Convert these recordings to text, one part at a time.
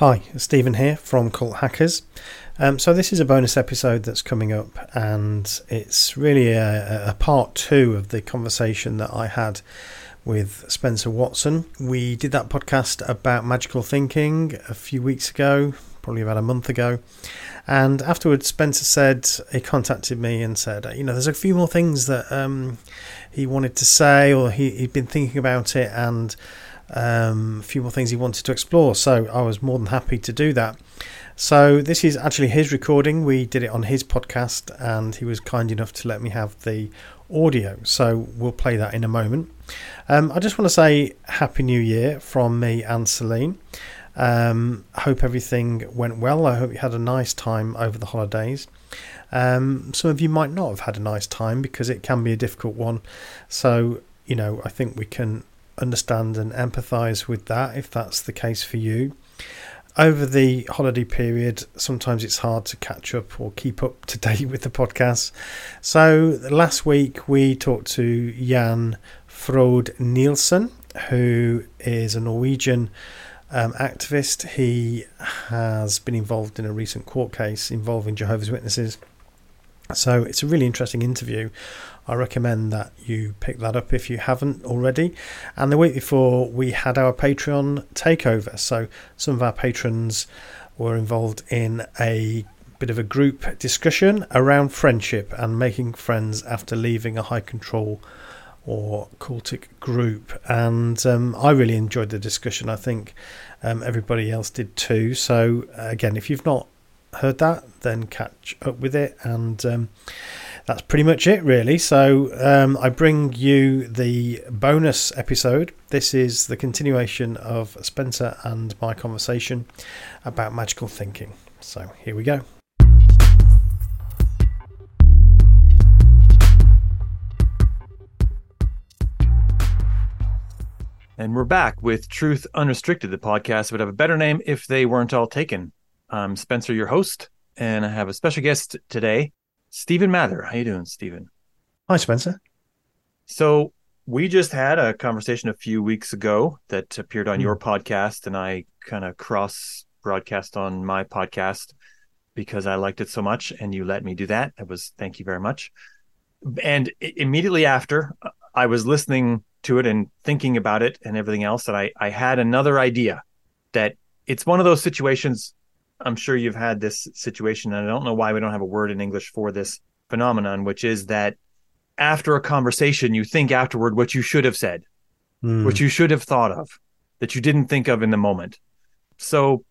Hi, Stephen here from Cult Hackers. Um, so, this is a bonus episode that's coming up, and it's really a, a, part two of the conversation that I had with Spencer Watson. We did that podcast about magical thinking a few weeks ago, probably about a month ago. And afterwards, Spencer said he contacted me and said, you know, there's a few more things that um, he wanted to say, or he, he'd been thinking about it, and um, a few more things he wanted to explore. So I was more than happy to do that. So this is actually his recording. We did it on his podcast, and he was kind enough to let me have the audio. So we'll play that in a moment. Um, I just want to say Happy New Year from me and Celine. Um, hope everything went well. I hope you had a nice time over the holidays. Um, some of you might not have had a nice time because it can be a difficult one. So, you know, I think we can understand and empathise with that if that's the case for you. Over the holiday period, sometimes it's hard to catch up or keep up to date with the podcast. So last week we talked to Jan Frode Nielsen, who is a Norwegian um, activist. He has been involved in a recent court case involving Jehovah's Witnesses. So it's a really interesting interview. I recommend that you pick that up if you haven't already. And the week before, we had our Patreon takeover. So some of our patrons were involved in a bit of a group discussion around friendship and making friends after leaving a high control or cultic group. And um, I really enjoyed the discussion. I think um, everybody else did too. So, again, if you've not heard that, then catch up with it. And um, that's pretty much it, really. So um, I bring you the bonus episode. This is the continuation of Spencer and my conversation about magical thinking. So here we go. And we're back with Truth Unrestricted, the podcast would have a better name if they weren't all taken. I'm Spencer, your host, and I have a special guest today, Stephen Mather. How you doing, Stephen? Hi, Spencer. So we just had a conversation a few weeks ago that appeared on mm. your podcast, and I kind of cross broadcast on my podcast because I liked it so much, and you let me do that. That was thank you very much. And immediately after, I was listening to it and thinking about it and everything else, that I I had another idea that it's one of those situations I'm sure you've had this situation, and I don't know why we don't have a word in English for this phenomenon, which is that after a conversation, you think afterward what you should have said, mm. what you should have thought of, that you didn't think of in the moment. So,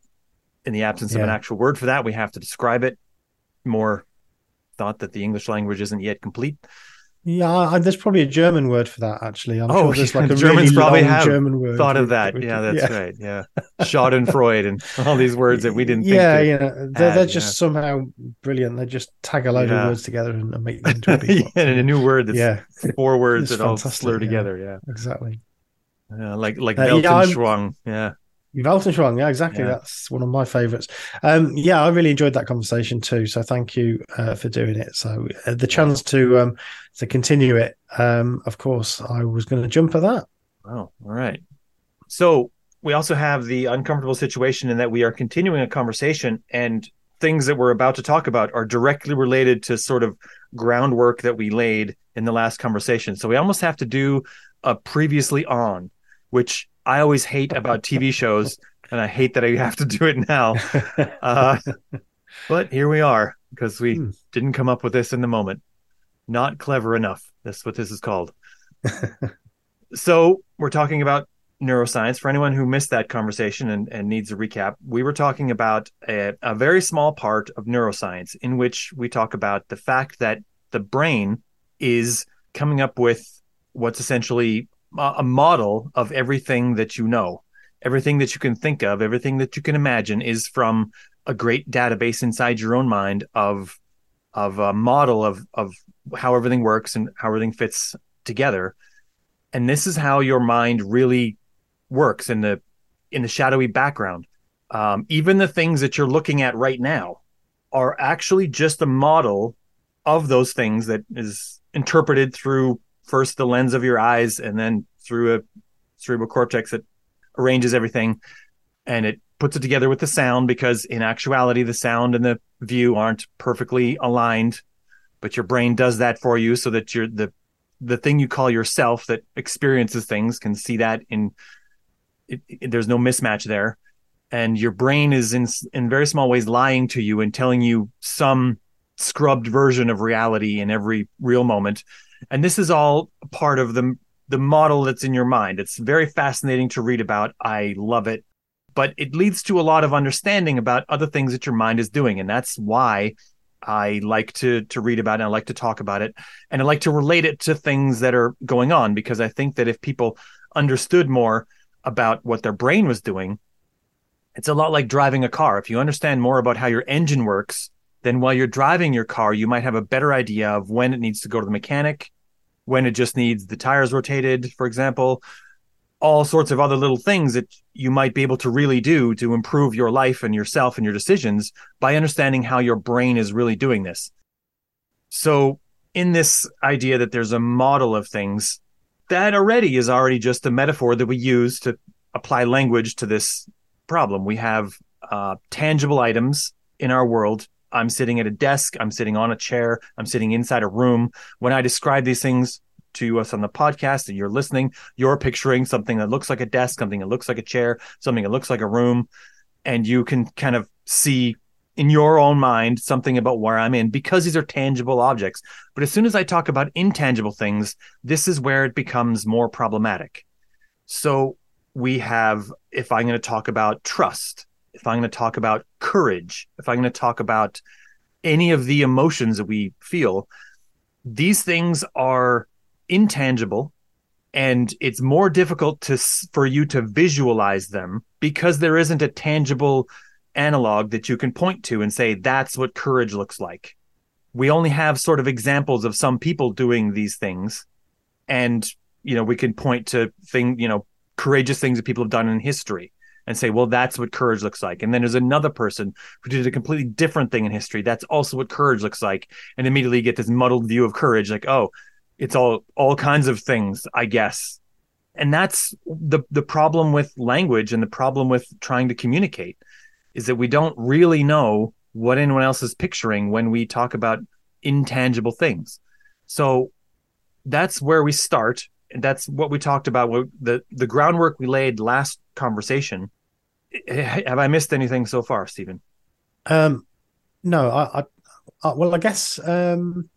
in the absence yeah. of an actual word for that, we have to describe it more. Thought that the English language isn't yet complete. Yeah, there's probably a German word for that. Actually, I'm oh, sure there's like a Germans really probably have German word. Thought of that. yeah, that's yeah. right. Yeah, Schadenfreude and all these words that we didn't. Yeah, yeah, they're, they're just yeah. somehow brilliant. They just tag a load of words together and make them into a big yeah, and a new word. That's yeah, four words that all slur together. Yeah, exactly. Yeah, like like uh, Weltanschauung. Yeah, Weltanschauung, yeah, exactly. Yeah. That's one of my favourites. Um, yeah, I really enjoyed that conversation too. So thank you uh, for doing it. So uh, the chance to um, to continue it, um, of course, I was going to jump at that. Oh, all right. So we also have the uncomfortable situation in that we are continuing a conversation, and things that we're about to talk about are directly related to sort of groundwork that we laid in the last conversation. So we almost have to do a previously on, which I always hate about TV shows, and I hate that I have to do it now. Uh, but here we are because we hmm. didn't come up with this in the moment. Not clever enough. That's what this is called. so we're talking about neuroscience. For anyone who missed that conversation and, and needs a recap, we were talking about a, a very small part of neuroscience in which we talk about the fact that the brain is coming up with what's essentially a model of everything that you know. Everything that you can think of everything that you can imagine is from a great database inside your own mind of of a model of of how everything works and how everything fits together. And this is how your mind really works in the in the shadowy background. Um, even the things that you're looking at right now are actually just a model of those things that is interpreted through first the lens of your eyes and then through a cerebral cortex that arranges everything. And it puts it together with the sound because in actuality the sound and the view aren't perfectly aligned but your brain does that for you so that you're the the thing you call yourself that experiences things can see that in it, it, there's no mismatch there. And your brain is in in very small ways lying to you and telling you some scrubbed version of reality in every real moment and this is all part of the the model that's in your mind. It's very fascinating to read about. I love it. But it leads to a lot of understanding about other things that your mind is doing. And that's why I like to to read about it. I like to talk about it, and I like to relate it to things that are going on because I think that if people understood more about what their brain was doing, it's a lot like driving a car. If you understand more about how your engine works, then while you're driving your car, you might have a better idea of when it needs to go to the mechanic, when it just needs the tires rotated, for example, all sorts of other little things that you might be able to really do to improve your life and yourself and your decisions by understanding how your brain is really doing this. So, in this idea that there's a model of things, that already is already just a metaphor that we use to apply language to this problem. We have uh, tangible items in our world. I'm sitting at a desk, I'm sitting on a chair, I'm sitting inside a room. When I describe these things, to us on the podcast and you're listening, you're picturing something that looks like a desk, something that looks like a chair, something that looks like a room, and you can kind of see in your own mind something about where I'm in because these are tangible objects. But as soon as I talk about intangible things, this is where it becomes more problematic. So we have, if I'm going to talk about trust, if I'm going to talk about courage, if I'm going to talk about any of the emotions that we feel, these things are intangible and it's more difficult to for you to visualize them because there isn't a tangible analog that you can point to and say that's what courage looks like. We only have sort of examples of some people doing these things and you know we can point to thing you know courageous things that people have done in history and say well that's what courage looks like. And then there's another person who did a completely different thing in history. That's also what courage looks like. And immediately get this muddled view of courage like oh it's all all kinds of things i guess. And that's the the problem with language and the problem with trying to communicate is that we don't really know what anyone else is picturing when we talk about intangible things. So that's where we start. And that's what we talked about the the groundwork we laid last conversation have i missed anything so far stephen um no i, I, I well i guess um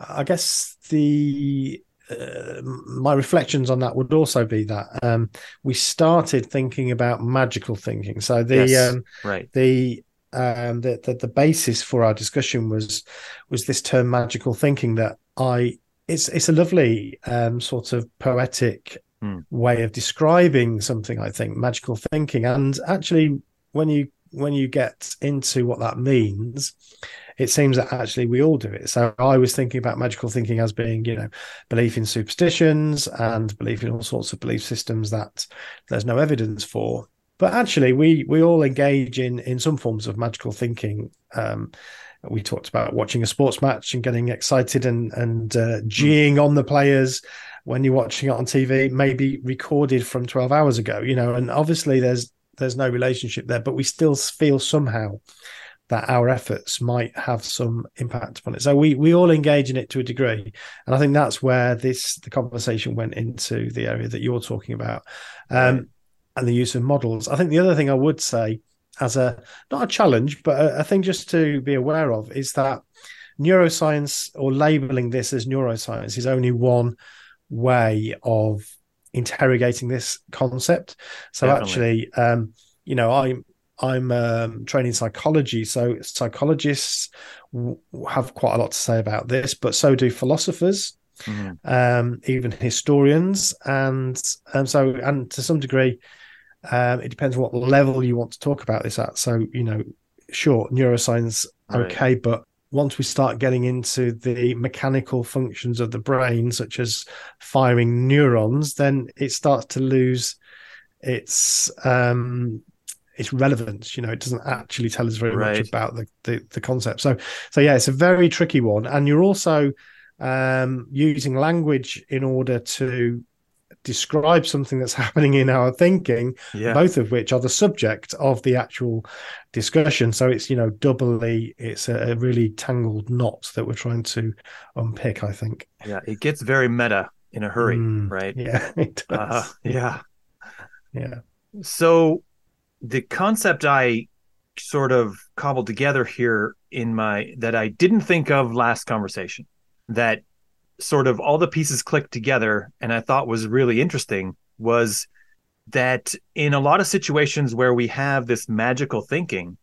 I guess the uh, my reflections on that would also be that um, we started thinking about magical thinking. So the yes, um, right the, um, the, the the basis for our discussion was was this term magical thinking that I it's it's a lovely um, sort of poetic hmm. way of describing something. I think magical thinking, and actually when you when you get into what that means, it seems that actually we all do it. So I was thinking about magical thinking as being, you know, belief in superstitions and belief in all sorts of belief systems that there's no evidence for. But actually, we we all engage in in some forms of magical thinking. Um, we talked about watching a sports match and getting excited and and uh, geeing on the players when you're watching it on TV, maybe recorded from 12 hours ago, you know, and obviously there's there's no relationship there, but we still feel somehow that our efforts might have some impact upon it. So we we all engage in it to a degree, and I think that's where this the conversation went into the area that you're talking about, um, and the use of models. I think the other thing I would say as a not a challenge, but a, a thing just to be aware of is that neuroscience or labeling this as neuroscience is only one way of interrogating this concept. So Definitely. actually, um, you know, I'm I'm um, training psychology, so psychologists w- have quite a lot to say about this, but so do philosophers, mm-hmm. um, even historians, and and so and to some degree, um, it depends what level you want to talk about this at. So you know, sure, neuroscience, right. okay, but once we start getting into the mechanical functions of the brain, such as firing neurons, then it starts to lose its um, its relevance. You know, it doesn't actually tell us very right. much about the, the, the concept. So so yeah, it's a very tricky one, and you're also um, using language in order to describe something that's happening in our thinking, yeah. both of which are the subject of the actual discussion. So it's, you know, doubly, it's a, a really tangled knot that we're trying to unpick, I think. Yeah, it gets very meta in a hurry, mm, right? Yeah, it does. Uh, yeah. Yeah. So the concept I sort of cobbled together here in my that I didn't think of last conversation that sort of all the pieces clicked together and I thought was really interesting was that in a lot of situations where we have this magical thinking,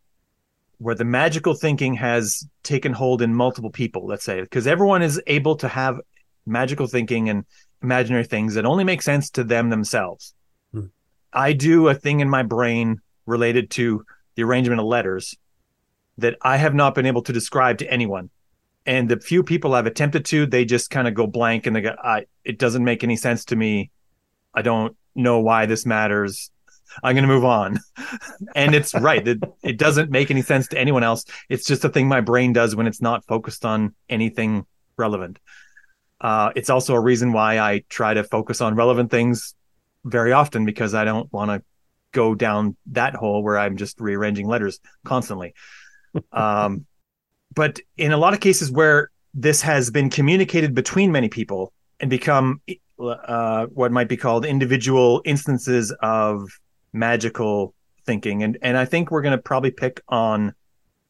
where the magical thinking has taken hold in multiple people, let's say, because everyone is able to have magical thinking and imaginary things that only make sense to them themselves. Hmm. I do a thing in my brain related to the arrangement of letters that I have not been able to describe to anyone and the few people I've attempted to, they just kind of go blank and they go, I, it doesn't make any sense to me. I don't know why this matters. I'm going to move on. and it's right. It, it doesn't make any sense to anyone else. It's just a thing my brain does when it's not focused on anything relevant. Uh, it's also a reason why I try to focus on relevant things very often because I don't want to go down that hole where I'm just rearranging letters constantly. Um, but in a lot of cases where this has been communicated between many people and become uh, what might be called individual instances of magical thinking, and and I think we're going to probably pick on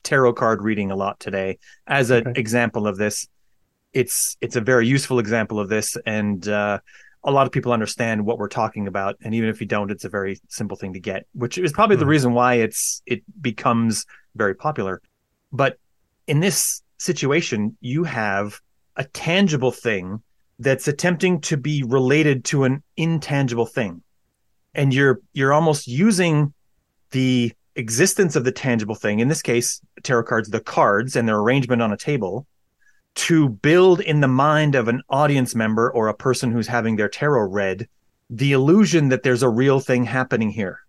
tarot card reading a lot today as an okay. example of this. It's it's a very useful example of this, and uh, a lot of people understand what we're talking about. And even if you don't, it's a very simple thing to get, which is probably mm. the hmm. reason why it's it becomes very popular. But in this situation, you have a tangible thing that's attempting to be related to an intangible thing. And you're you're almost using the existence of the tangible thing, in this case, tarot cards, the cards and their arrangement on a table, to build in the mind of an audience member or a person who's having their tarot read the illusion that there's a real thing happening here.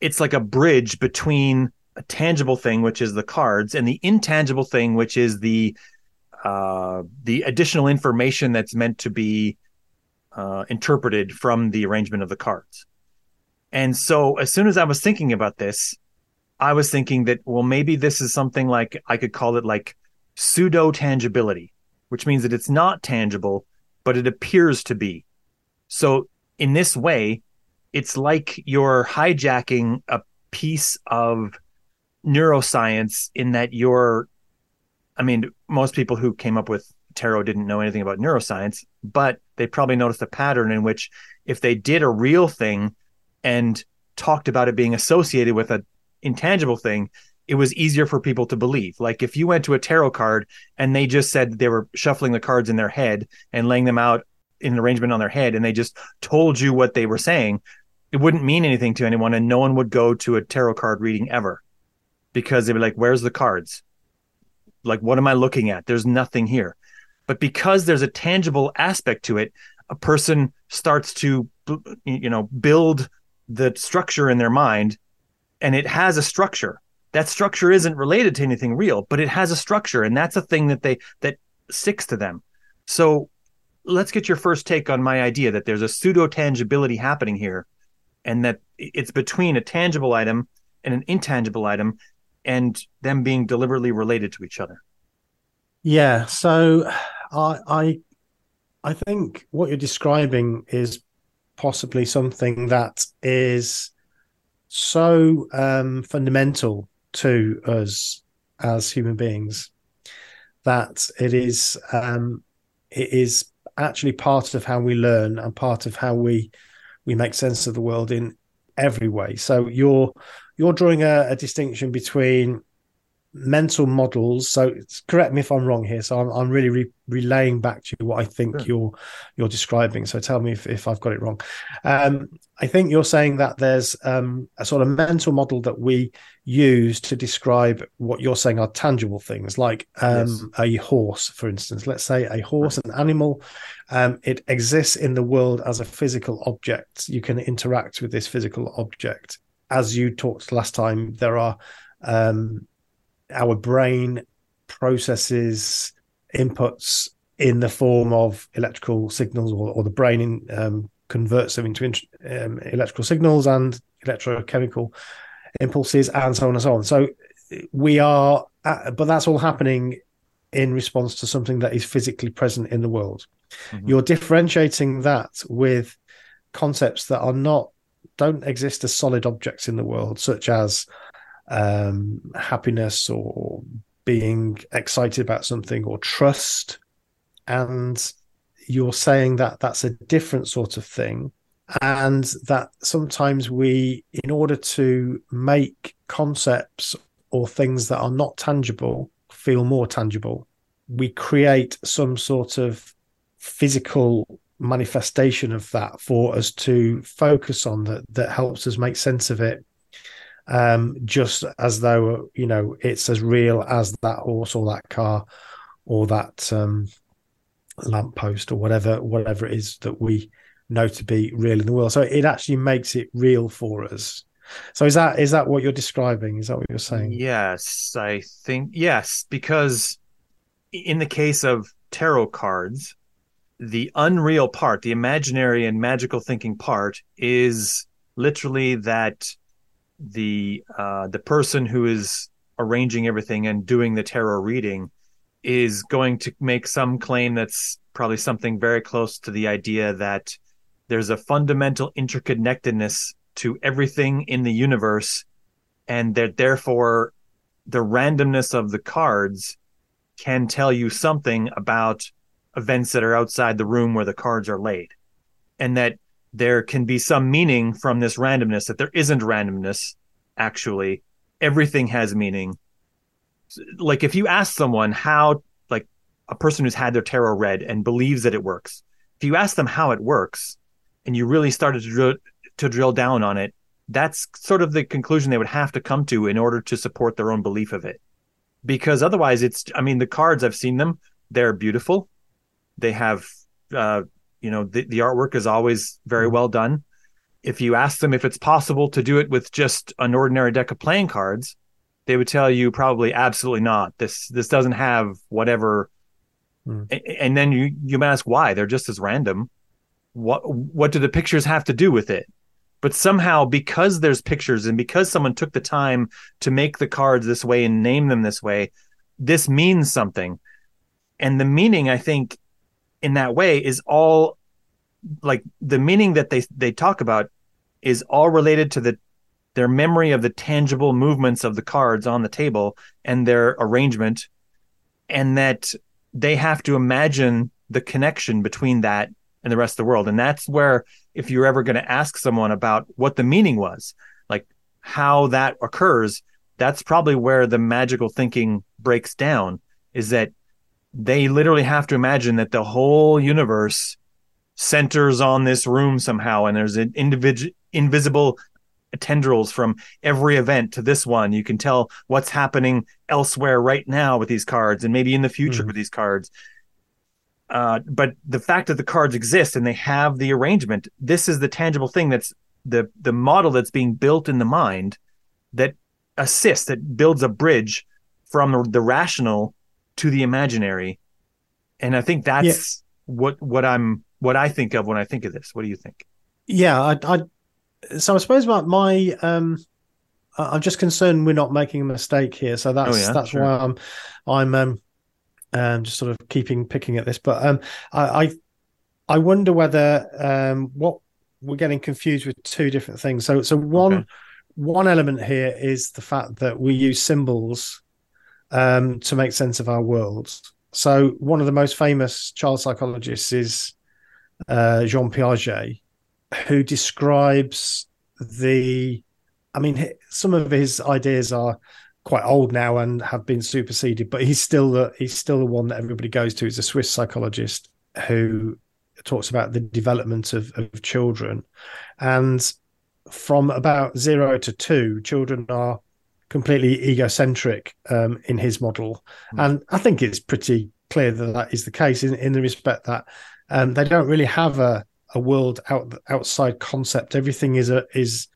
It's like a bridge between tangible thing, which is the cards, and the intangible thing, which is the uh, the additional information that's meant to be uh, interpreted from the arrangement of the cards. And so, as soon as I was thinking about this, I was thinking that well, maybe this is something like I could call it like pseudo tangibility, which means that it's not tangible, but it appears to be. So, in this way, it's like you're hijacking a piece of neuroscience in that you're I mean, most people who came up with tarot didn't know anything about neuroscience, but they probably noticed a pattern in which if they did a real thing and talked about it being associated with an intangible thing, it was easier for people to believe. Like if you went to a tarot card and they just said they were shuffling the cards in their head and laying them out in an arrangement on their head and they just told you what they were saying, it wouldn't mean anything to anyone and no one would go to a tarot card reading ever because they'd be like, where's the cards? Like, what am I looking at? There's nothing here. But because there's a tangible aspect to it, a person starts to, you know, build the structure in their mind and it has a structure. That structure isn't related to anything real, but it has a structure. And that's a thing that they, that sticks to them. So let's get your first take on my idea that there's a pseudo tangibility happening here and that it's between a tangible item and an intangible item and them being deliberately related to each other. Yeah, so I I I think what you're describing is possibly something that is so um, fundamental to us as human beings that it is um, it is actually part of how we learn and part of how we we make sense of the world in every way. So you're you're drawing a, a distinction between mental models. So correct me if I'm wrong here. So I'm, I'm really re- relaying back to you what I think you're you're describing. So tell me if, if I've got it wrong. Um, I think you're saying that there's um, a sort of mental model that we use to describe what you're saying are tangible things, like um, yes. a horse, for instance. Let's say a horse, an animal. Um, it exists in the world as a physical object. You can interact with this physical object as you talked last time, there are um, our brain processes inputs in the form of electrical signals, or, or the brain in, um, converts them into um, electrical signals and electrochemical impulses and so on and so on. So we are, at, uh, but that's all happening in response to something that is physically present in the world. Mm-hmm. You're differentiating that with concepts that are not don't exist as solid objects in the world, such as um, happiness or being excited about something or trust. And you're saying that that's a different sort of thing. And that sometimes we, in order to make concepts or things that are not tangible feel more tangible, we create some sort of physical manifestation of that for us to focus on that that helps us make sense of it um, just as though you know it's as real as that horse or that car or that um, lamppost or whatever whatever it is that we know to be real in the world. So it actually makes it real for us. So is that is that what you're describing? Is that what you're saying? Yes, I think yes, because in the case of tarot cards, the unreal part, the imaginary and magical thinking part, is literally that the uh, the person who is arranging everything and doing the tarot reading is going to make some claim that's probably something very close to the idea that there's a fundamental interconnectedness to everything in the universe and that therefore the randomness of the cards can tell you something about events that are outside the room where the cards are laid. And that there can be some meaning from this randomness that there isn't randomness actually. Everything has meaning. Like if you ask someone how like a person who's had their tarot read and believes that it works if you ask them how it works and you really started to drill, to drill down on it that's sort of the conclusion they would have to come to in order to support their own belief of it. Because otherwise it's i mean the cards i've seen them. They're beautiful. They have uh you know the, the artwork is always very mm-hmm. well done. If you ask them if it's possible to do it with just an ordinary deck of playing cards they would tell you probably absolutely not. This this doesn't have whatever mm. and then you you might ask why. They're just as random what what do the pictures have to do with it? But somehow because there's pictures and because someone took the time to make the cards this way and name them this way this means something. And the meaning i think in that way is all like the meaning that they they talk about is all related to the their memory of the tangible movements of the cards on the table and their arrangement and that they have to imagine the connection between that and the rest of the world. And that's where if you're ever going to ask someone about what the meaning was, like how that occurs, that's probably where the magical thinking breaks down is that they literally have to imagine that the whole universe centers on this room somehow and there's an individual invisible tendrils from every event to this one. You can tell what's happening elsewhere right now with these cards and maybe in the future mm-hmm. with these cards uh, but the fact that the cards exist and they have the arrangement, this is the tangible thing that's the the model that's being built in the mind that assists, that builds a bridge from the rational to the imaginary. And I think that's what what I'm what I think of when I think of this. What do you think? Yeah, I, I so I suppose my my um I'm just concerned we're not making a mistake here. So that's oh, yeah, that's sure. why I'm I'm um um, just sort of keeping picking at this. But um, I, I, I wonder whether um, what we're getting confused with two different things. So so one okay. one element here is the fact that we use symbols um, to make sense of our worlds. So one of the most famous child psychologists is uh, Jean Piaget, who describes the. I mean, some of his ideas are quite old now and have been superseded, but he's still the he's still the one that everybody goes to. He's a Swiss psychologist who talks about the development of, of children. And from about zero to two, children are completely egocentric um, in his model. Mm. And I think it's pretty clear that that is the case in, in the respect that um, they don't really have a, a world out, outside concept. Everything is a is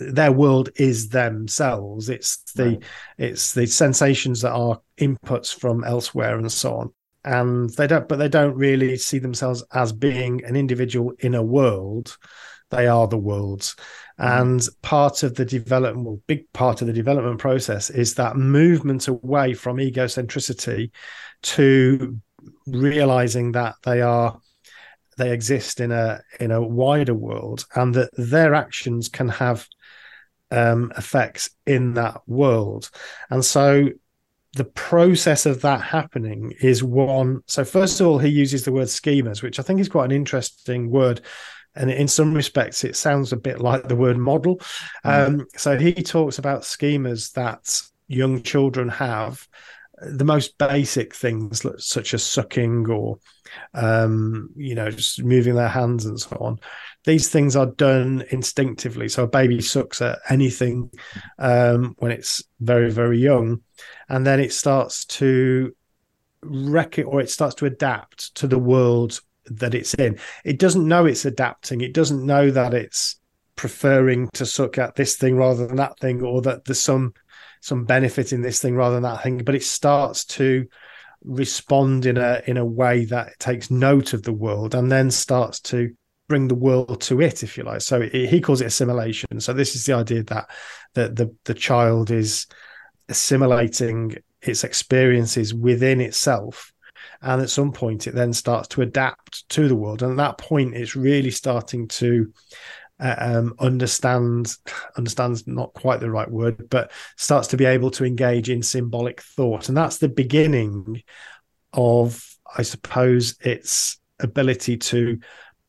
their world is themselves. It's the right. it's the sensations that are inputs from elsewhere and so on. and they don't, but they don't really see themselves as being an individual in a world. They are the worlds. Mm-hmm. And part of the development, well, big part of the development process is that movement away from egocentricity to realizing that they are they exist in a in a wider world and that their actions can have um, effects in that world. And so the process of that happening is one so first of all he uses the word schemas which i think is quite an interesting word. And in some respects it sounds a bit like the word model. Mm. um, so he talks about schemas that young children have the most basic things such as sucking or um, you know just moving their hands and so on these things are done instinctively. So a baby sucks at anything um, when it's very very young and then it starts to wreck it or it starts to adapt to the world that it's in. It doesn't know it's adapting. It doesn't know that it's preferring to suck at this thing rather than that thing or that there's some some benefit in this thing rather than that thing but it starts to respond in a in a way that takes note of the world and then starts to bring the world to it if you like. So it, he calls it assimilation. So this is the idea that that the the child is assimilating its experiences within itself. And at some point it then starts to adapt to the world. And at that point it's really starting to um, understands understands not quite the right word, but starts to be able to engage in symbolic thought, and that's the beginning of, I suppose, its ability to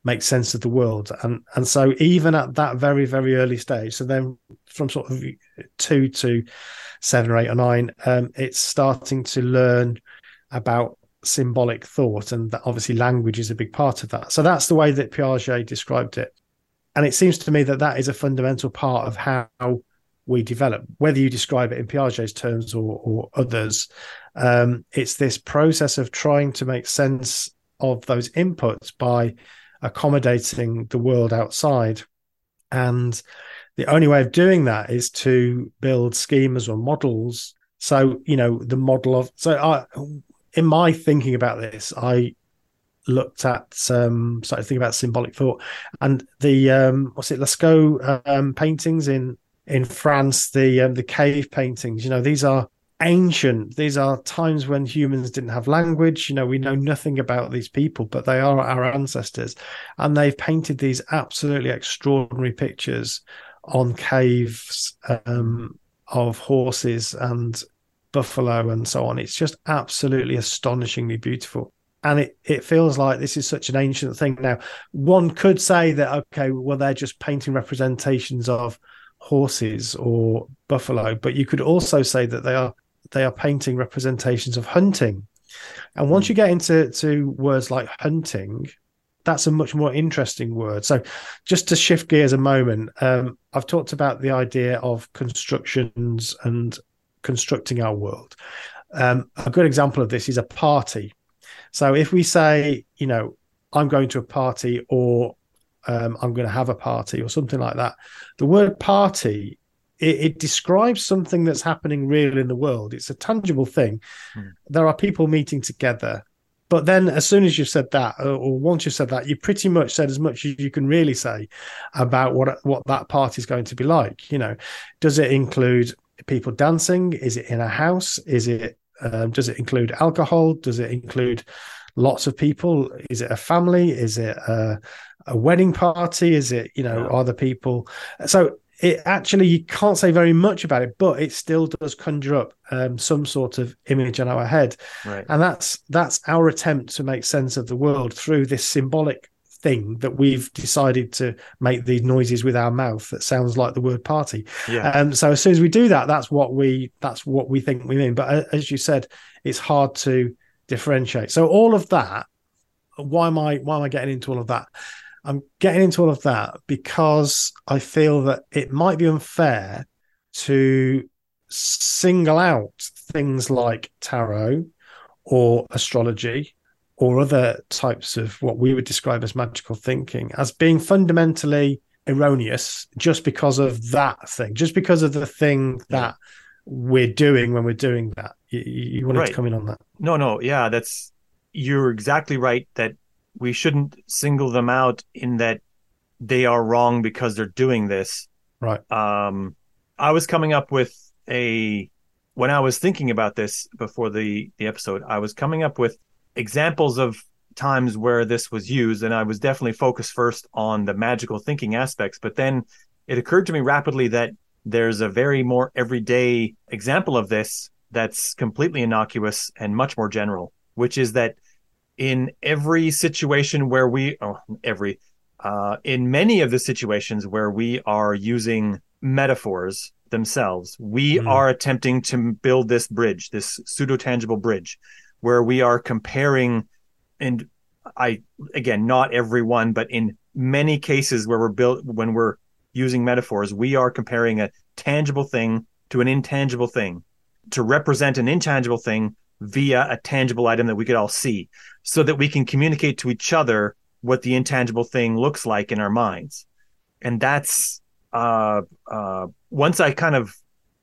make sense of the world. And and so even at that very very early stage, so then from sort of two to seven or eight or nine, um, it's starting to learn about symbolic thought and that obviously language is a big part of that. So that's the way that piaget described it and it seems to me that that is a fundamental part of how we develop, whether you describe it in Piaget's terms or, or others. Um, it's this process of trying to make sense of those inputs by accommodating the world outside. And the only way of doing that is to build schemas or models. So, you know, the model of, so I, in my thinking about this, I looked at um started thinking about symbolic thought. And the um what's it Lascaux um paintings in in France the um, the cave paintings you know these are ancient. These are times when humans didn't have language. You know we know nothing about these people but they are our ancestors. And they've painted these absolutely extraordinary pictures on caves um, of horses and buffalo and so on. It's just absolutely astonishingly beautiful and it, it feels like this is such an ancient thing now. One could say that okay well they're just painting representations of horses or buffalo but you could also say that they are they are painting representations of hunting. And once you get into to words like hunting that's a much more interesting word. So just to shift gears a moment um, i've talked about the idea of constructions and constructing our world. Um, a good example of this is a party so if we say, you know, I'm going to a party or um, I'm going to have a party or something like that, the word party it, it, describes something that's happening real in the world. It's a tangible thing. Hmm. There are people meeting together. But then, as soon as you've said that, or, or once you've said that, you pretty much said as much as you can really say about what what that party is going to be like. You know, does it include people dancing? Is it in a house? Is it um, does it include alcohol? Does it include lots of people? Is it a family? Is it a, a wedding party? Is it, you know, yeah. are the people? So it actually, you can't say very much about it, but it still does conjure up um, some sort of image in our head. Right. And that's, that's our attempt to make sense of the world through this symbolic thing that we've decided to make these noises with our mouth that sounds like the word party. Yeah. Um, so as soon as we do that, that's what we that's what we think we mean. But uh, as you said, it's hard to differentiate. So all of that, why am I why am I getting into all of that? I'm getting into all of that because I feel that it might be unfair to single out things like tarot or astrology or other types of what we would describe as magical thinking as being fundamentally erroneous just because of that thing, just because of the thing that we're doing when we're doing that. You, you wanted right. to come in on that? No, no, yeah, that's you're exactly right that we shouldn't single them out in that they are wrong because they're doing this. Right. Um, I was coming up with a when I was thinking about this before the the episode, I was coming up with examples of times where this was used, and I was definitely focused first on the magical thinking aspects. But then it occurred to me rapidly that there's a very more everyday example of this that's completely innocuous and much more general, which is that in every situation where we, oh, every, uh, in many of the situations where we are using metaphors themselves, we mm. are attempting to build this bridge, this pseudo tangible bridge, where we are comparing, and I, again, not everyone, but in many cases where we're built, when we're using metaphors, we are comparing a tangible thing to an intangible thing to represent an intangible thing via a tangible item that we could all see so that we can communicate to each other what the intangible thing looks like in our minds. And that's uh, uh, once I kind of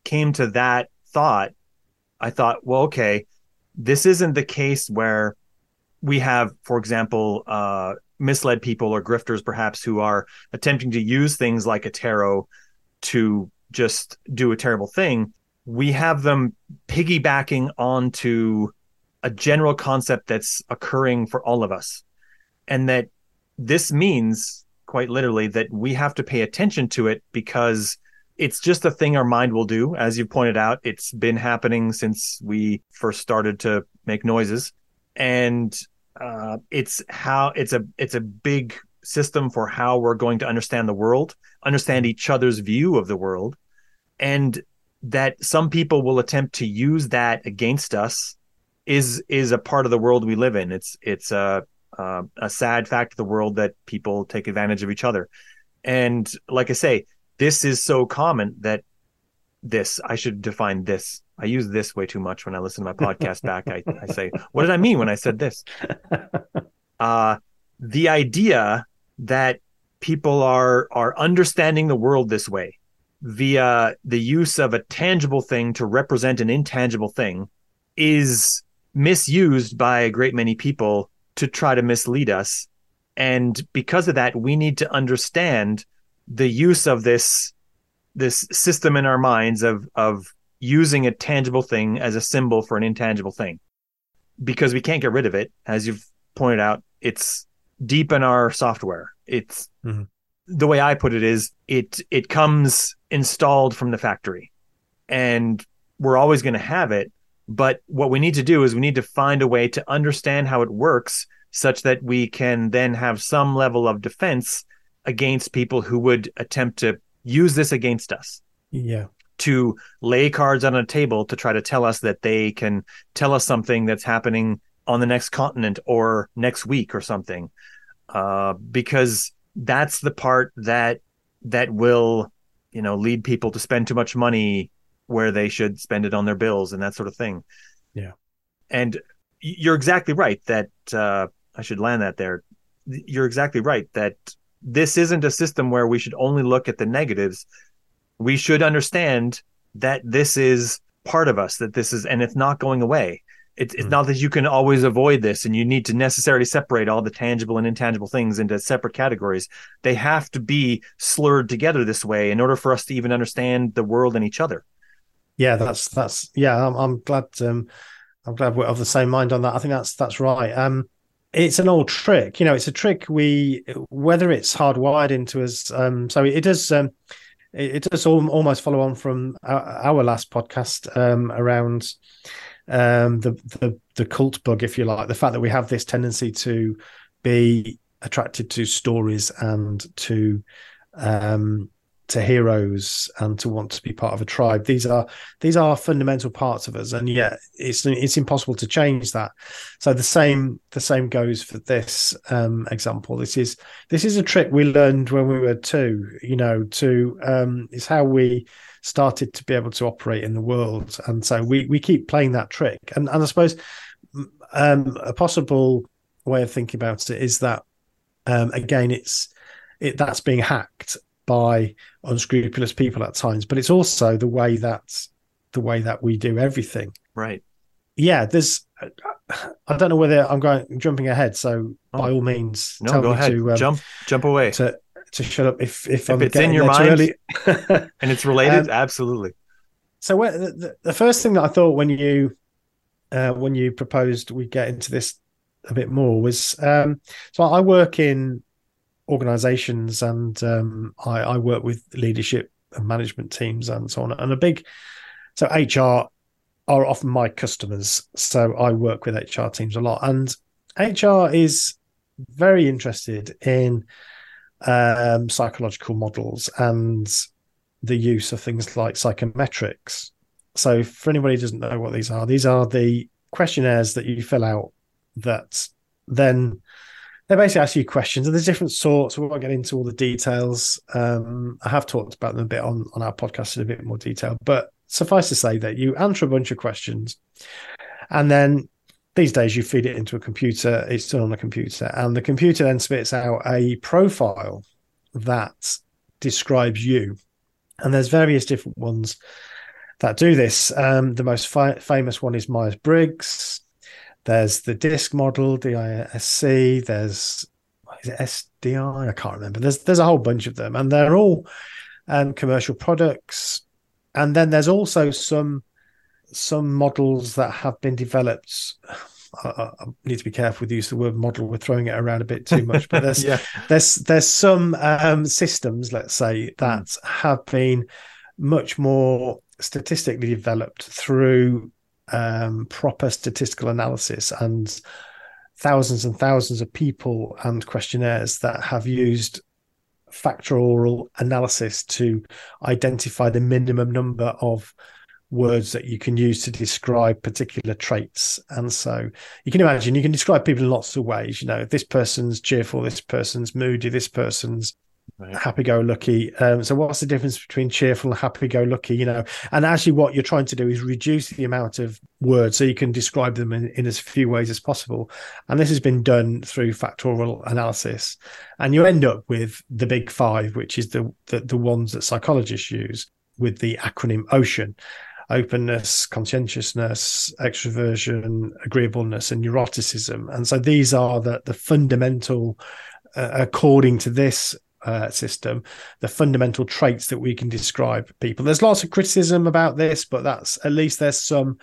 came to that thought, I thought, well, okay, this isn't the case where we have, for example, uh, misled people or grifters perhaps who are attempting to use things like a tarot to just do a terrible thing. We have them piggybacking onto a general concept that's occurring for all of us. And that this means quite literally that we have to pay attention to it because it's just a thing our mind will do. As you pointed out it's been happening since we first started to make noises. And uh, it's how it's a it's a big system for how we're going to understand the world understand each other's view of the world. And that some people will attempt to use that against us is is a part of the world we live in. It's it's a a, a sad fact of the world that people take advantage of each other, and like I say, this is so common that this I should define this. I use this way too much when I listen to my podcast back. I, I say, what did I mean when I said this? Uh, the idea that people are are understanding the world this way via the use of a tangible thing to represent an intangible thing is misused by a great many people to try to mislead us. And because of that, we need to understand the use of this this system in our minds of of using a tangible thing as a symbol for an intangible thing. Because we can't get rid of it, as you've pointed out, it's deep in our software. It's mm-hmm the way I put it is it it comes installed from the factory and we're always going to have it but what we need to do is we need to find a way to understand how it works such that we can then have some level of defense against people who would attempt to use this against us. Yeah. To lay cards on a table to try to tell us that they can tell us something that's happening on the next continent or next week or something. Uh, because that's the part that that will you know lead people to spend too much money where they should spend it on their bills and that sort of thing yeah and you're exactly right that uh, i should land that there you're exactly right that this isn't a system where we should only look at the negatives we should understand that this is part of us that this is and it's not going away it's, it's mm. not that you can always avoid this and you need to necessarily separate all the tangible and intangible things into separate categories. They have to be slurred together this way in order for us to even understand the world and each other. Yeah, that's that's yeah. I'm, I'm glad. Um, I'm glad we're of the same mind on that. I think that's that's right. Um, it's an old trick, you know. It's a trick we whether it's hardwired into us. Um, so it does. Um, it, does almost follow on from our, our last podcast um, around um, the, the the cult bug, if you like, the fact that we have this tendency to be attracted to stories and to um, to heroes and to want to be part of a tribe. These are these are fundamental parts of us, and yet it's it's impossible to change that. So the same the same goes for this um, example. This is this is a trick we learned when we were two. You know, to um, it's how we started to be able to operate in the world. And so we, we keep playing that trick. And, and I suppose um, a possible way of thinking about it is that, um, again, it's it, that's being hacked by unscrupulous people at times, but it's also the way that the way that we do everything. Right. Yeah. There's, I don't know whether I'm going jumping ahead. So oh. by all means, no, go ahead. To, um, jump, jump away. To, to shut up if if, if I'm it's in your mind and it's related. Um, absolutely. So the, the, first thing that I thought when you uh, when you proposed we get into this a bit more was um, so I work in organizations and um, I, I, work with leadership and management teams and so on. And a big so HR are often my customers, so I work with HR teams a lot, and HR is very interested in um, psychological models and the use of things like psychometrics. So, for anybody who doesn't know what these are, these are the questionnaires that you fill out that then they basically ask you questions, and there's different sorts. We won't get into all the details. Um, I have talked about them a bit on on our podcast in a bit more detail, but suffice to say that you answer a bunch of questions, and then these days you feed it into a computer. It's done on a computer, and the computer then spits out a profile that describes you. And there's various different ones that do this. Um, the most fi- famous one is Myers Briggs. There's the DISC model, DISC. There's is it SDI? I can't remember. There's there's a whole bunch of them, and they're all um, commercial products. And then there's also some some models that have been developed. I, I, need to be careful with the use of the word model. We're throwing it around a bit too much, but there's yeah. there's there's some um, systems, let's say, that mm. have been much more statistically developed through um, proper statistical analysis and thousands and thousands of people and questionnaires that have used factorial analysis to identify the minimum number of words that you can use to describe particular traits. And so you can imagine you can describe people in lots of ways. You know, this person's cheerful, this person's moody, this person's right. happy-go-lucky. Um, so what's the difference between cheerful and happy-go-lucky? You know, and actually, what you're trying to do is reduce the amount of words so you can describe them in, in as few ways as possible. And this has been done through factorial analysis, and you end up with the big five, which is the the, the ones that psychologists use with the acronym OCEAN openness, conscientiousness, extroversion, agreeableness, and neuroticism. And so these are the, the fundamental, uh, according to this uh, system, the fundamental traits that we can describe people. There's lots of criticism about this, but that's at least there's some.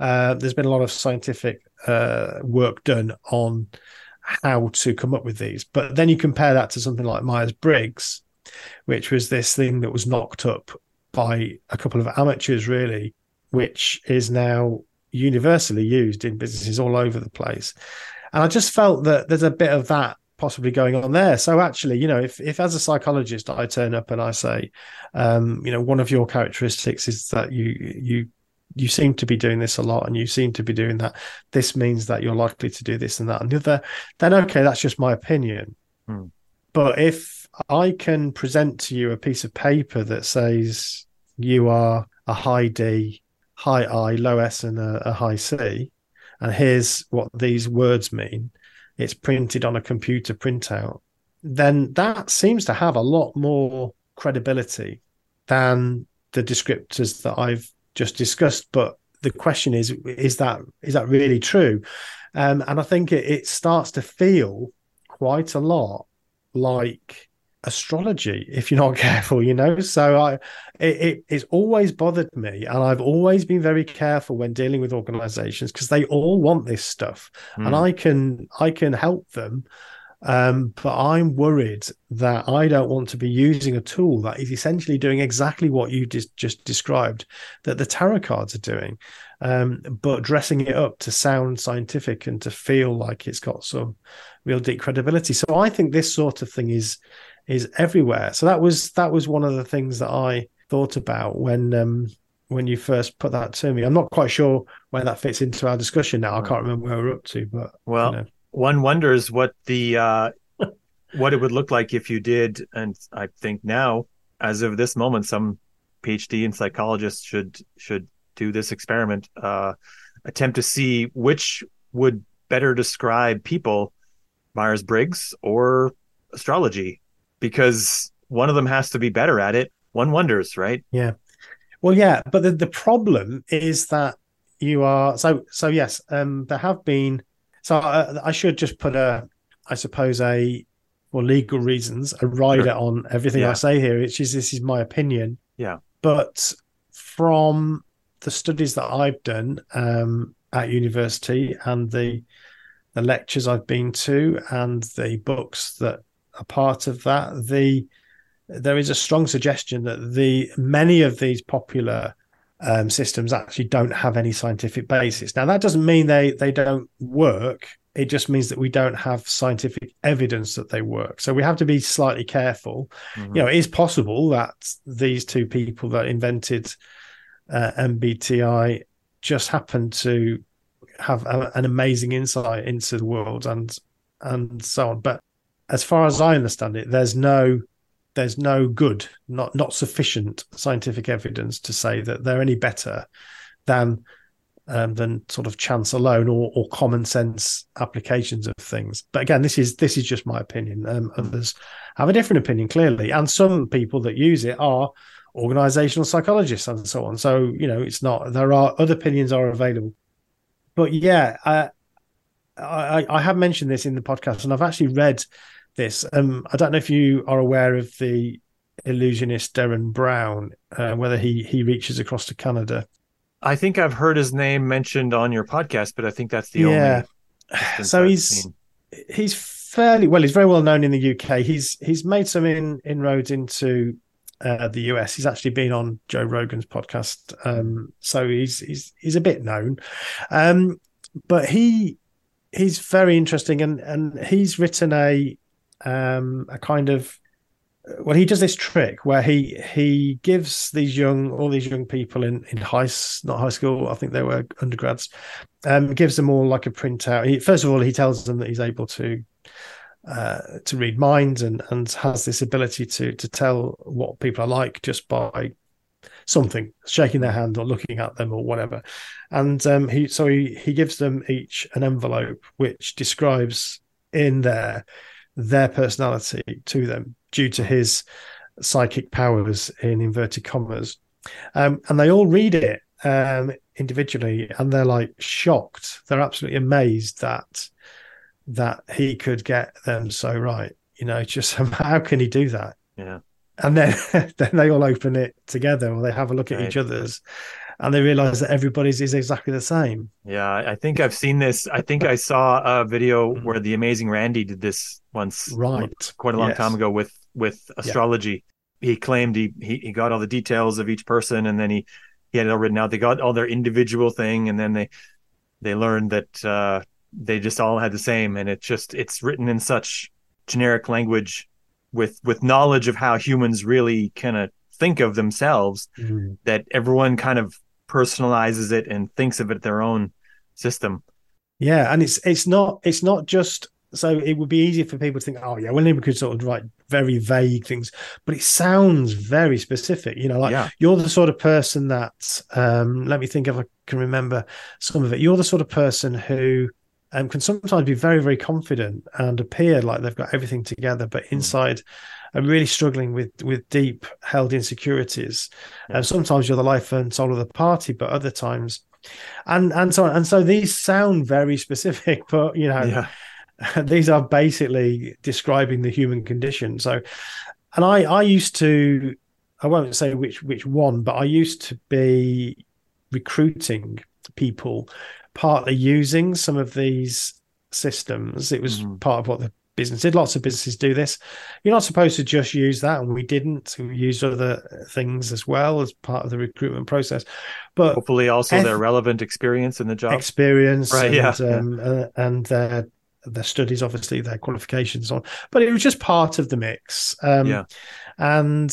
Uh, there's been a lot of scientific uh, work done on how to come up with these. But then you compare that to something like Myers Briggs, which was this thing that was knocked up by a couple of amateurs, really, which is now universally used in businesses all over the place. And I just felt that there's a bit of that possibly going on there. So actually, you know, if if as a psychologist I turn up and I say, um, you know, one of your characteristics is that you you you seem to be doing this a lot and you seem to be doing that. This means that you're likely to do this and that and the other. Then okay, that's just my opinion. Hmm. But if I can present to you a piece of paper that says you are a high D, high I, low S, and a, a high C, and here's what these words mean, it's printed on a computer printout, then that seems to have a lot more credibility than the descriptors that I've just discussed. But the question is, is that is that really true? Um, and I think it, it starts to feel quite a lot like astrology if you're not careful you know so i it, it, it's always bothered me and i've always been very careful when dealing with organizations because they all want this stuff mm. and hmm. i can i can help them um, but i'm worried that i don't want to be using a tool that is essentially doing exactly what you just just described that the tarot cards are doing um, but dressing it up to sound scientific and to feel like it's got some real deep credibility so i think this sort of thing is is everywhere. So that was that was one of the things that I thought about when um, when you first put that to me. I'm not quite sure where that fits into our discussion now. I can't remember where we're up to, but well, you know. one wonders what the uh, what it would look like if you did. And I think now, as of this moment, some PhD and psychologists should should do this experiment, uh, attempt to see which would better describe people, Myers Briggs or astrology because one of them has to be better at it. One wonders, right? Yeah. Well, yeah, but the, the problem is that you are so so. Yes, um, there have been. So I, I should just put a, I suppose a, for legal reasons, a rider Sure. on everything Yeah. I say here. Which is this is my opinion. Yeah. But from the studies that I've done um, at university and the the lectures I've been to and the books that are part of that, the there is a strong suggestion that the many of these popular um, systems actually don't have any scientific basis. Now that doesn't mean they they don't work. It just means that we don't have scientific evidence that they work. So we have to be slightly careful. Mhm. You know, it is possible that these two people that invented uh, MBTI just happened to have a, an amazing insight into the world and and so on. But as far as I understand it, there's no there's no good, not not sufficient scientific evidence to say that they're any better than um, than sort of chance alone or, or common sense applications of things. But again, this is this is just my opinion. Um, others have a different opinion, clearly, and some people that use it are organizational psychologists and so on. So you know, it's not there are other opinions are available. But yeah, I I, I have mentioned this in the podcast, and I've actually read this. Um, I don't know if you are aware of the illusionist Derren Brown, uh, whether he he reaches across to Canada. I think I've heard his name mentioned on your podcast, but I think that's the Yeah. only. So I've he's seen. he's fairly well. He's very well known in the UK. He's he's made some in, inroads into uh, the US. He's actually been on Joe Rogan's podcast, um, so he's he's he's a bit known. Um, but he he's very interesting, and and he's written a um, a kind of well, he does this trick where he he gives these young all these young people in in high not high school, I think they were undergrads, um, gives them all like a printout. He, first of all, he tells them that he's able to uh, to read minds and and has this ability to to tell what people are like just by something shaking their hand or looking at them or whatever and um he so he he gives them each an envelope which describes in there their personality to them due to his psychic powers in inverted commas um and they all read it um individually and they're like shocked they're absolutely amazed that that he could get them so right you know just how can he do that Yeah. and then then they all open it together or they have a look at Right. each other's and they realize that everybody's is exactly the same Yeah, I think I've seen this. I think I saw a video Mhm. where the amazing Randi did this once, right quite a long Yes. time ago with with astrology. He claimed he, he he got all the details of each person, and then he he had it all written out. They got all their individual thing, and then they they learned that uh, they just all had the same, and it just it's written in such generic language with with knowledge of how humans really kind of think of themselves Mm. that everyone kind of personalizes it and thinks of it their own system. yeah and it's it's not it's not just so it would be easy for people to think oh yeah well we could sort of write very vague things but it sounds very specific you know like yeah, you're the sort of person that um let me think if i can remember some of it. You're the sort of person who um, can sometimes be very very confident and appear like they've got everything together but inside are really struggling with with deep held insecurities. Yeah. and sometimes you're the life and soul of the party but other times and and so on. And so these sound very specific but you know yeah, these are basically describing the human condition. So and i i used to i won't say which which one but i used to be recruiting people partly using some of these systems. It was Mhm. part of what the business did lots of businesses do this you're not supposed to just use that and we didn't we used other things as well as part of the recruitment process but hopefully also Eth- their relevant experience in the job. experience Right, and, yeah, yeah. um, uh, and their their studies obviously their qualifications on but it was just part of the mix um Yeah. and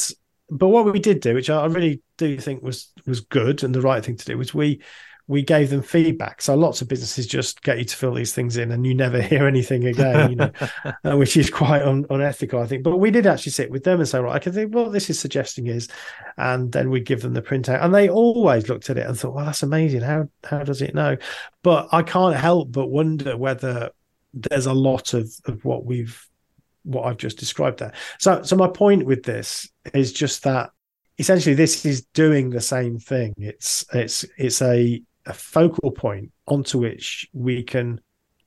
but what we did do which i really do think was was good and the right thing to do was we we gave them feedback so lots of businesses just get you to fill these things in and you never hear anything again you know uh, which is quite un- unethical, I think. But we did actually sit with them and say, right, I can think what this is suggesting is, and then we give them the printout, and they always looked at it and thought, well, that's amazing. How how does it know? But I can't help but wonder whether there's a lot of of what we've what I've just described there. So so my point with this is just that essentially this is doing the same thing. It's it's it's a a focal point onto which we can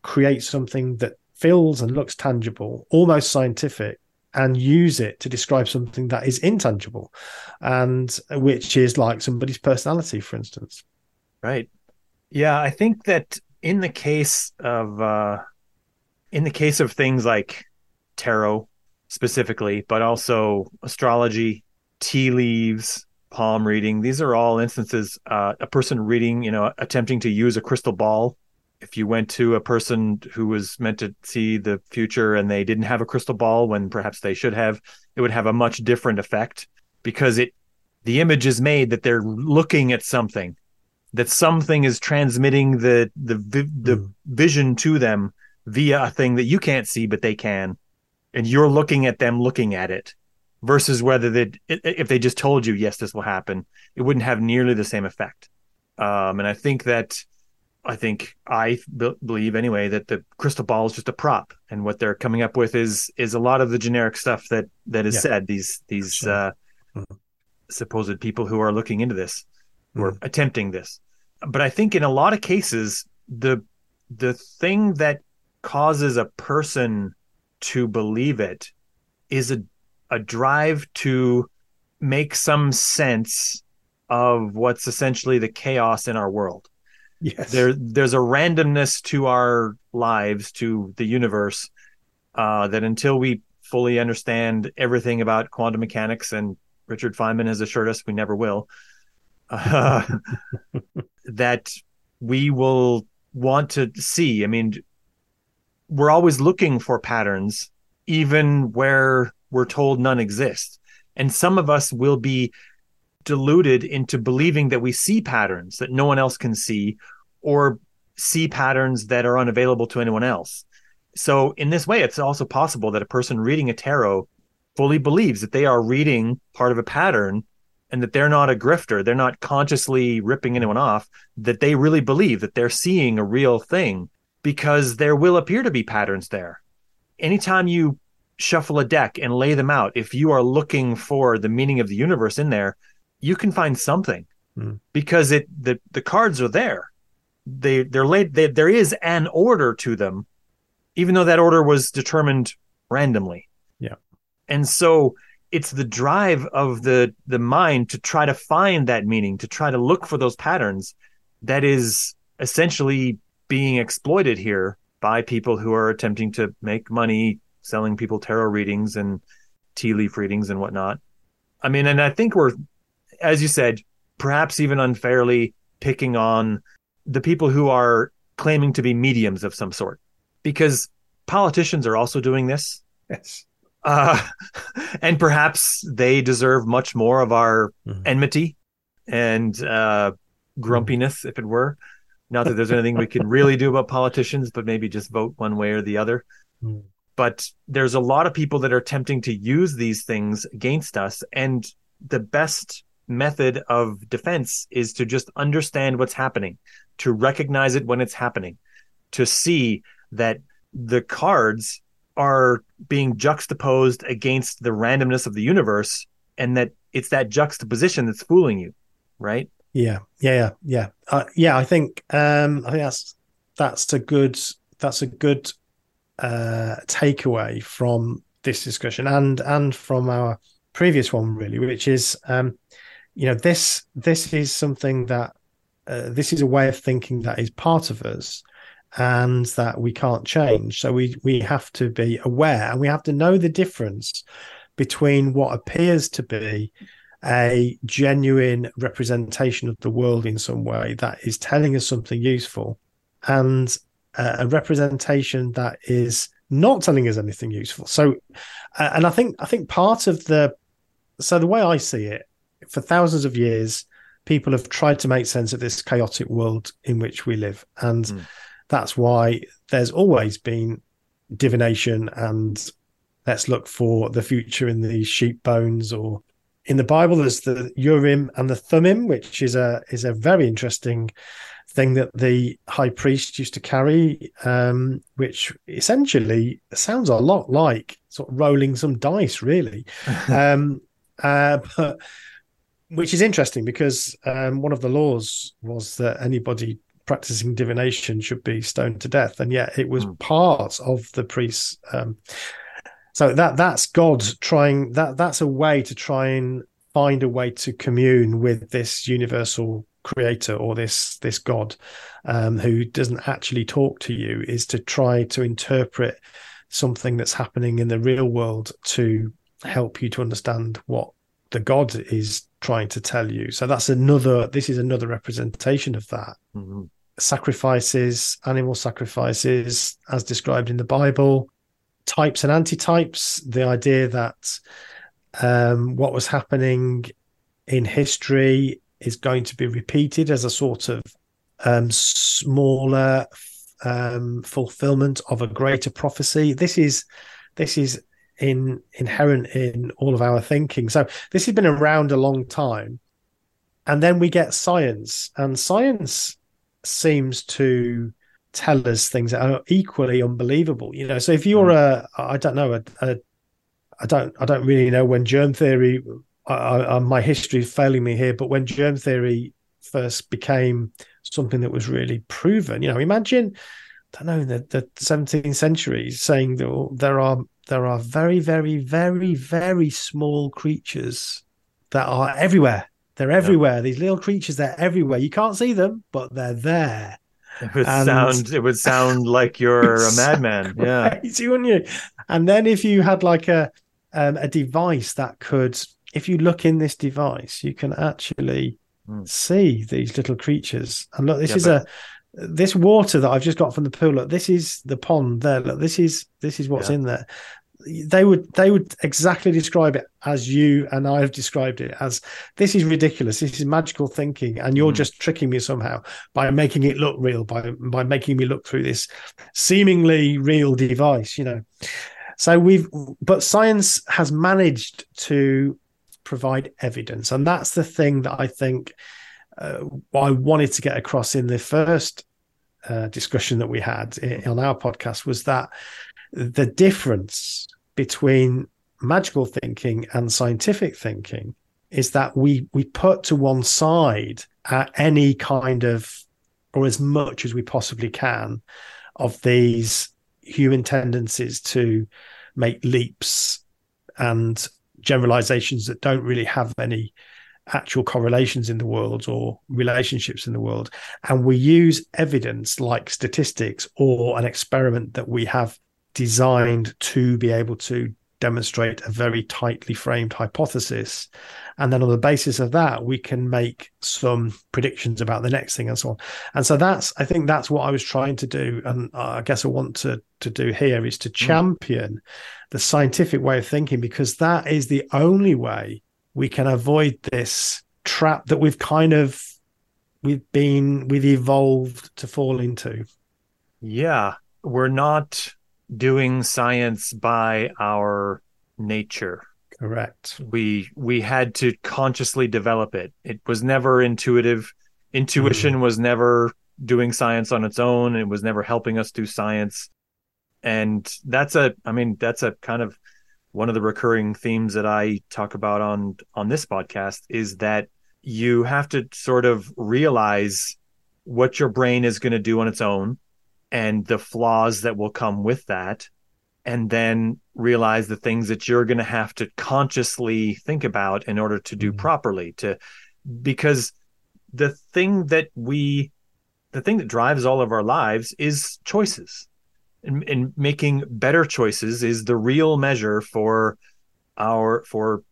create something that feels and looks tangible, almost scientific, and use it to describe something that is intangible and which is like somebody's personality, for instance. Right. Yeah, I think that in the case of uh in the case of things like tarot specifically, but also astrology, tea leaves, palm reading, these are all instances uh, a person reading, you know, attempting to use a crystal ball. If you went to a person who was meant to see the future and they didn't have a crystal ball when perhaps they should have, it would have a much different effect because it the image is made that they're looking at something that something is transmitting the the the mm. vision to them via a thing that you can't see but they can. And you're looking at them looking at it versus whether they if they just told you yes this will happen it wouldn't have nearly the same effect um, and i think that I think I b- believe anyway that the crystal ball is just a prop, and what they're coming up with is is a lot of the generic stuff that that is yeah. said. These these sure. uh, mm-hmm. supposed people who are looking into this, who mm-hmm. are attempting this. But I think in a lot of cases, the the thing that causes a person to believe it is a a drive to make some sense of what's essentially the chaos in our world Yes. There there's a randomness to our lives, to the universe, uh, that until we fully understand everything about quantum mechanics, and Richard Feynman has assured us we never will, uh, that we will want to see. I mean, we're always looking for patterns, even where we're told none exist. And some of us will be deluded into believing that we see patterns that no one else can see or see patterns that are unavailable to anyone else. So, in this way, it's also possible that a person reading a tarot fully believes that they are reading part of a pattern and that they're not a grifter. They're not consciously ripping anyone off, that they really believe that they're seeing a real thing because there will appear to be patterns there. Anytime you shuffle a deck and lay them out, if you are looking for the meaning of the universe in there, you can find something mm. because it the the cards are there. They they're laid. They, there is an order to them, even though that order was determined randomly. Yeah, and so it's the drive of the the mind to try to find that meaning, to try to look for those patterns, that is essentially being exploited here by people who are attempting to make money selling people tarot readings and tea leaf readings and whatnot. I mean, and I think we're as you said, perhaps even unfairly picking on the people who are claiming to be mediums of some sort, because politicians are also doing this. Yes. Uh, and perhaps they deserve much more of our mm-hmm. enmity and uh, grumpiness, mm-hmm. if it were. Not that there's anything we can really do about politicians, but maybe just vote one way or the other. Mm. But there's a lot of people that are attempting to use these things against us. And the best method of defense is to just understand what's happening, to recognize it when it's happening, to see that the cards are being juxtaposed against the randomness of the universe and that it's that juxtaposition that's fooling you, right? Yeah, yeah, yeah, yeah. Uh, yeah, I think um, I think that's that's a good that's a good uh, takeaway from this discussion and and from our previous one really, which is um, you know this this is something that uh, this is a way of thinking that is part of us and that we can't change. So we we have to be aware and we have to know the difference between what appears to be a genuine representation of the world in some way that is telling us something useful and a representation that is not telling us anything useful so uh, and i think i think part of the so the way i see it for thousands of years, people have tried to make sense of this chaotic world in which we live. And mm. that's why there's always been divination and let's look for the future in the sheep bones or in the Bible there's the Urim and the Thummim, which is a is a very interesting thing that the high priest used to carry, um, which essentially sounds a lot like sort of rolling some dice, really. um, uh, but which is interesting because um, one of the laws was that anybody practicing divination should be stoned to death, and yet it was mm. part of the priests. Um, so that that's God trying that that's a way to try and find a way to commune with this universal creator or this this God um, who doesn't actually talk to you is to try to interpret something that's happening in the real world to help you to understand what the God is trying to tell you. So that's another, this is another representation of that. Mm-hmm. Sacrifices, animal sacrifices, as described in the Bible, types and antitypes, the idea that um, what was happening in history is going to be repeated as a sort of um, smaller um, fulfillment of a greater prophecy. This is this is in inherent in all of our thinking. So this has been around a long time. And then we get science, and science seems to tell us things that are equally unbelievable. You know, so if you're mm. a, I don't know, a, a I don't, I don't really know when germ theory. I, I, my history is failing me here, but when germ theory first became something that was really proven, you know, imagine, I don't know, the, the 17th century saying that there are there are very, very, very, very small creatures that are everywhere. They're everywhere. Yeah. These little creatures, they're everywhere. You can't see them, but they're there. It would and... sound it would sound like you're a madman. Yeah. Crazy, wouldn't you? And then if you had like a um, a device that could if you look in this device, you can actually mm. see these little creatures. And look, this yeah, is but... a this water that I've just got from the pool. Look, this is the pond there. Look, this is this is what's yeah. in there they would they would exactly describe it as you and I have described it as this is ridiculous. This is magical thinking, and you're mm. just tricking me somehow by making it look real, by by making me look through this seemingly real device. You know, so we've but science has managed to provide evidence, and that's the thing that I think uh, I wanted to get across in the first uh, discussion that we had on our podcast was that the difference between magical thinking and scientific thinking is that we we put to one side uh, any kind of or as much as we possibly can of these human tendencies to make leaps and generalizations that don't really have any actual correlations in the world or relationships in the world. And we use evidence like statistics or an experiment that we have designed to be able to demonstrate a very tightly framed hypothesis. And then on the basis of that, we can make some predictions about the next thing and so on. And so that's, I think that's what I was trying to do. And I guess I want to, to do here is to mm. champion mm. the scientific way of thinking, because that is the only way we can avoid this trap that we've kind of, we've been, we've evolved to fall into. Yeah. We're not doing science by our nature. Correct. We we had to consciously develop it. It was never intuitive. Intuition mm. was never doing science on its own. It was never helping us do science. And that's a I mean that's a kind of one of the recurring themes that I talk about on on this podcast is that you have to sort of realize what your brain is going to do on its own and the flaws that will come with that and then realize the things that you're going to have to consciously think about in order to do mm-hmm. properly to because the thing that we the thing that drives all of our lives is choices and, and making better choices is the real measure for our for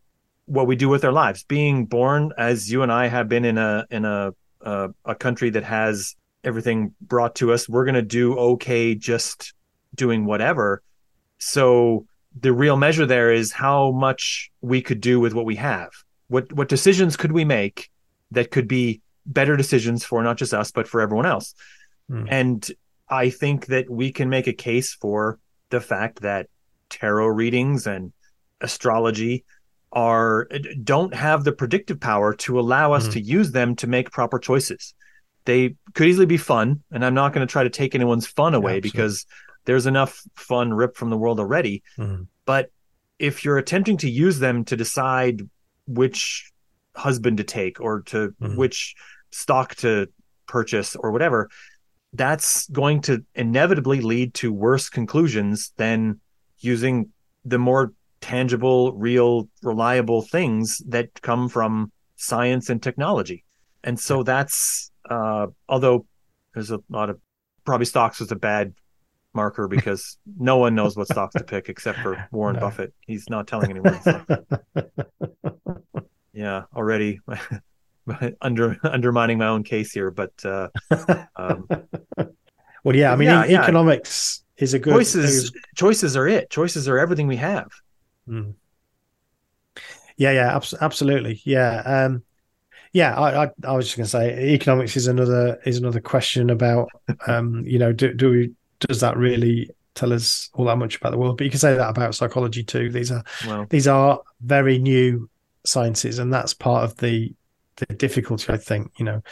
what we do with our lives being born as you and i have been in a in a a, a country that has everything brought to us we're going to do okay just doing whatever so the real measure there is how much we could do with what we have what what decisions could we make that could be better decisions for not just us but for everyone else mm. and i think that we can make a case for the fact that tarot readings and astrology are don't have the predictive power to allow us mm. to use them to make proper choices they could easily be fun, and I'm not going to try to take anyone's fun away yeah, because there's enough fun ripped from the world already. Mm-hmm. But if you're attempting to use them to decide which husband to take or to mm-hmm. which stock to purchase or whatever, that's going to inevitably lead to worse conclusions than using the more tangible, real, reliable things that come from science and technology. And so that's uh, although there's a lot of probably stocks was a bad marker because no one knows what stocks to pick except for Warren no. Buffett. He's not telling anyone. yeah, already under undermining my own case here, but uh, um, well, yeah, I mean, yeah, economics yeah. is a good choices. Choices are it. Choices are everything we have. Mm. Yeah, yeah, absolutely. Yeah, um, yeah. I, I, I was just going to say, economics is another is another question about, um, you know, do, do we does that really tell us all that much about the world? But you can say that about psychology too. These are these are very new sciences, and that's part of the the difficulty. I think you know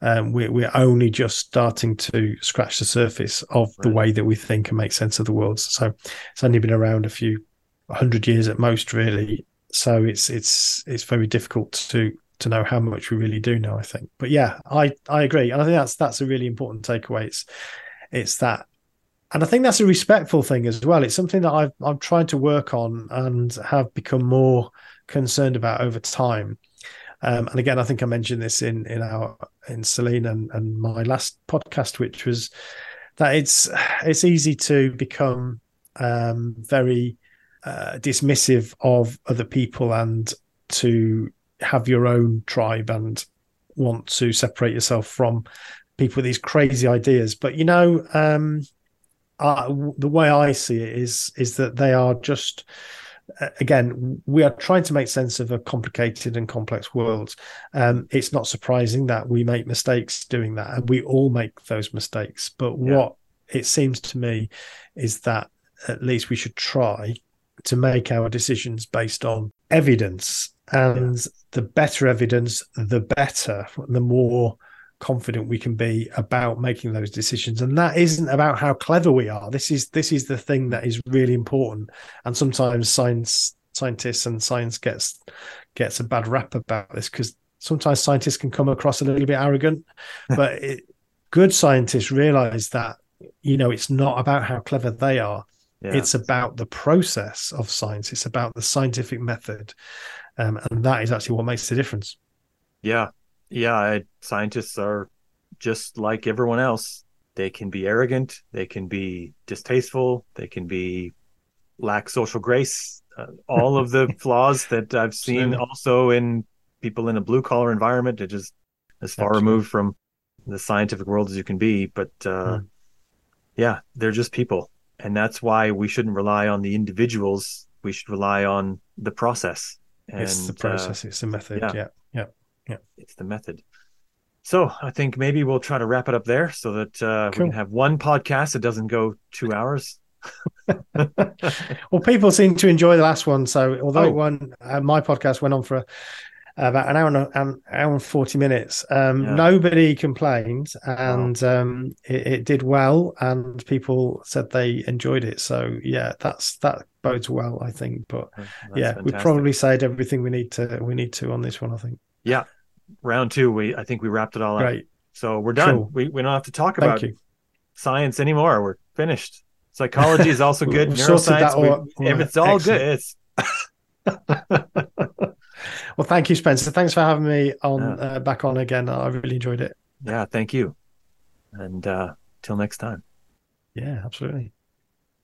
um, we're we're only just starting to scratch the surface of right. the way that we think and make sense of the world. So it's only been around a few hundred years at most, really. So it's it's it's very difficult to to know how much we really do know. I think, but yeah, I I agree, and I think that's that's a really important takeaway. It's it's that and I think that's a respectful thing as well. It's something that I've I'm trying to work on and have become more concerned about over time. Um, and again, I think I mentioned this in in our in Celine and, and my last podcast, which was that it's it's easy to become um, very uh, dismissive of other people and to have your own tribe and want to separate yourself from people with these crazy ideas. But you know, um, uh, the way I see it is is that they are just again we are trying to make sense of a complicated and complex world. Um, it's not surprising that we make mistakes doing that, and we all make those mistakes. But yeah. what it seems to me is that at least we should try to make our decisions based on evidence, and yeah. the better evidence, the better, the more confident we can be about making those decisions. And that isn't about how clever we are. This is this is the thing that is really important. And sometimes science scientists and science gets gets a bad rap about this because sometimes scientists can come across a little bit arrogant but it, good scientists realize that you know it's not about how clever they are. Yeah. it's about the process of science. It's about the scientific method um, and that is actually what makes the difference yeah yeah, I, scientists are just like everyone else. They can be arrogant, they can be distasteful, they can be lack social grace. Uh, all of the flaws that I've seen also in people in a blue collar environment, They're just as far Absolutely. removed from the scientific world as you can be. But uh, hmm. yeah, they're just people, and that's why we shouldn't rely on the individuals. We should rely on the process. And, it's the process. Uh, it's the method. Yeah. yeah. Yeah. Yeah. It's the method. So I think maybe we'll try to wrap it up there so that uh, cool. we can have one podcast that doesn't go two hours. well, people seem to enjoy the last one. So although oh. one, uh, my podcast went on for about an hour and an hour and 40 minutes. Um, yeah. Nobody complained and wow. um, it, it, did well and people said they enjoyed it. So yeah, that's that bodes well, I think. But that's yeah, fantastic. we probably said everything we need to we need to on this one, I think. Yeah. Round two, we I think we wrapped it all up. Right. So we're done. Cool. We we don't have to talk about science anymore. We're finished. Psychology is also good. Neuroscience, all, if it's all excellent. good, it's well, thank you, Spencer. Thanks for having me on yeah. uh, back on again. I really enjoyed it. Yeah, thank you. And uh till next time. Yeah, absolutely.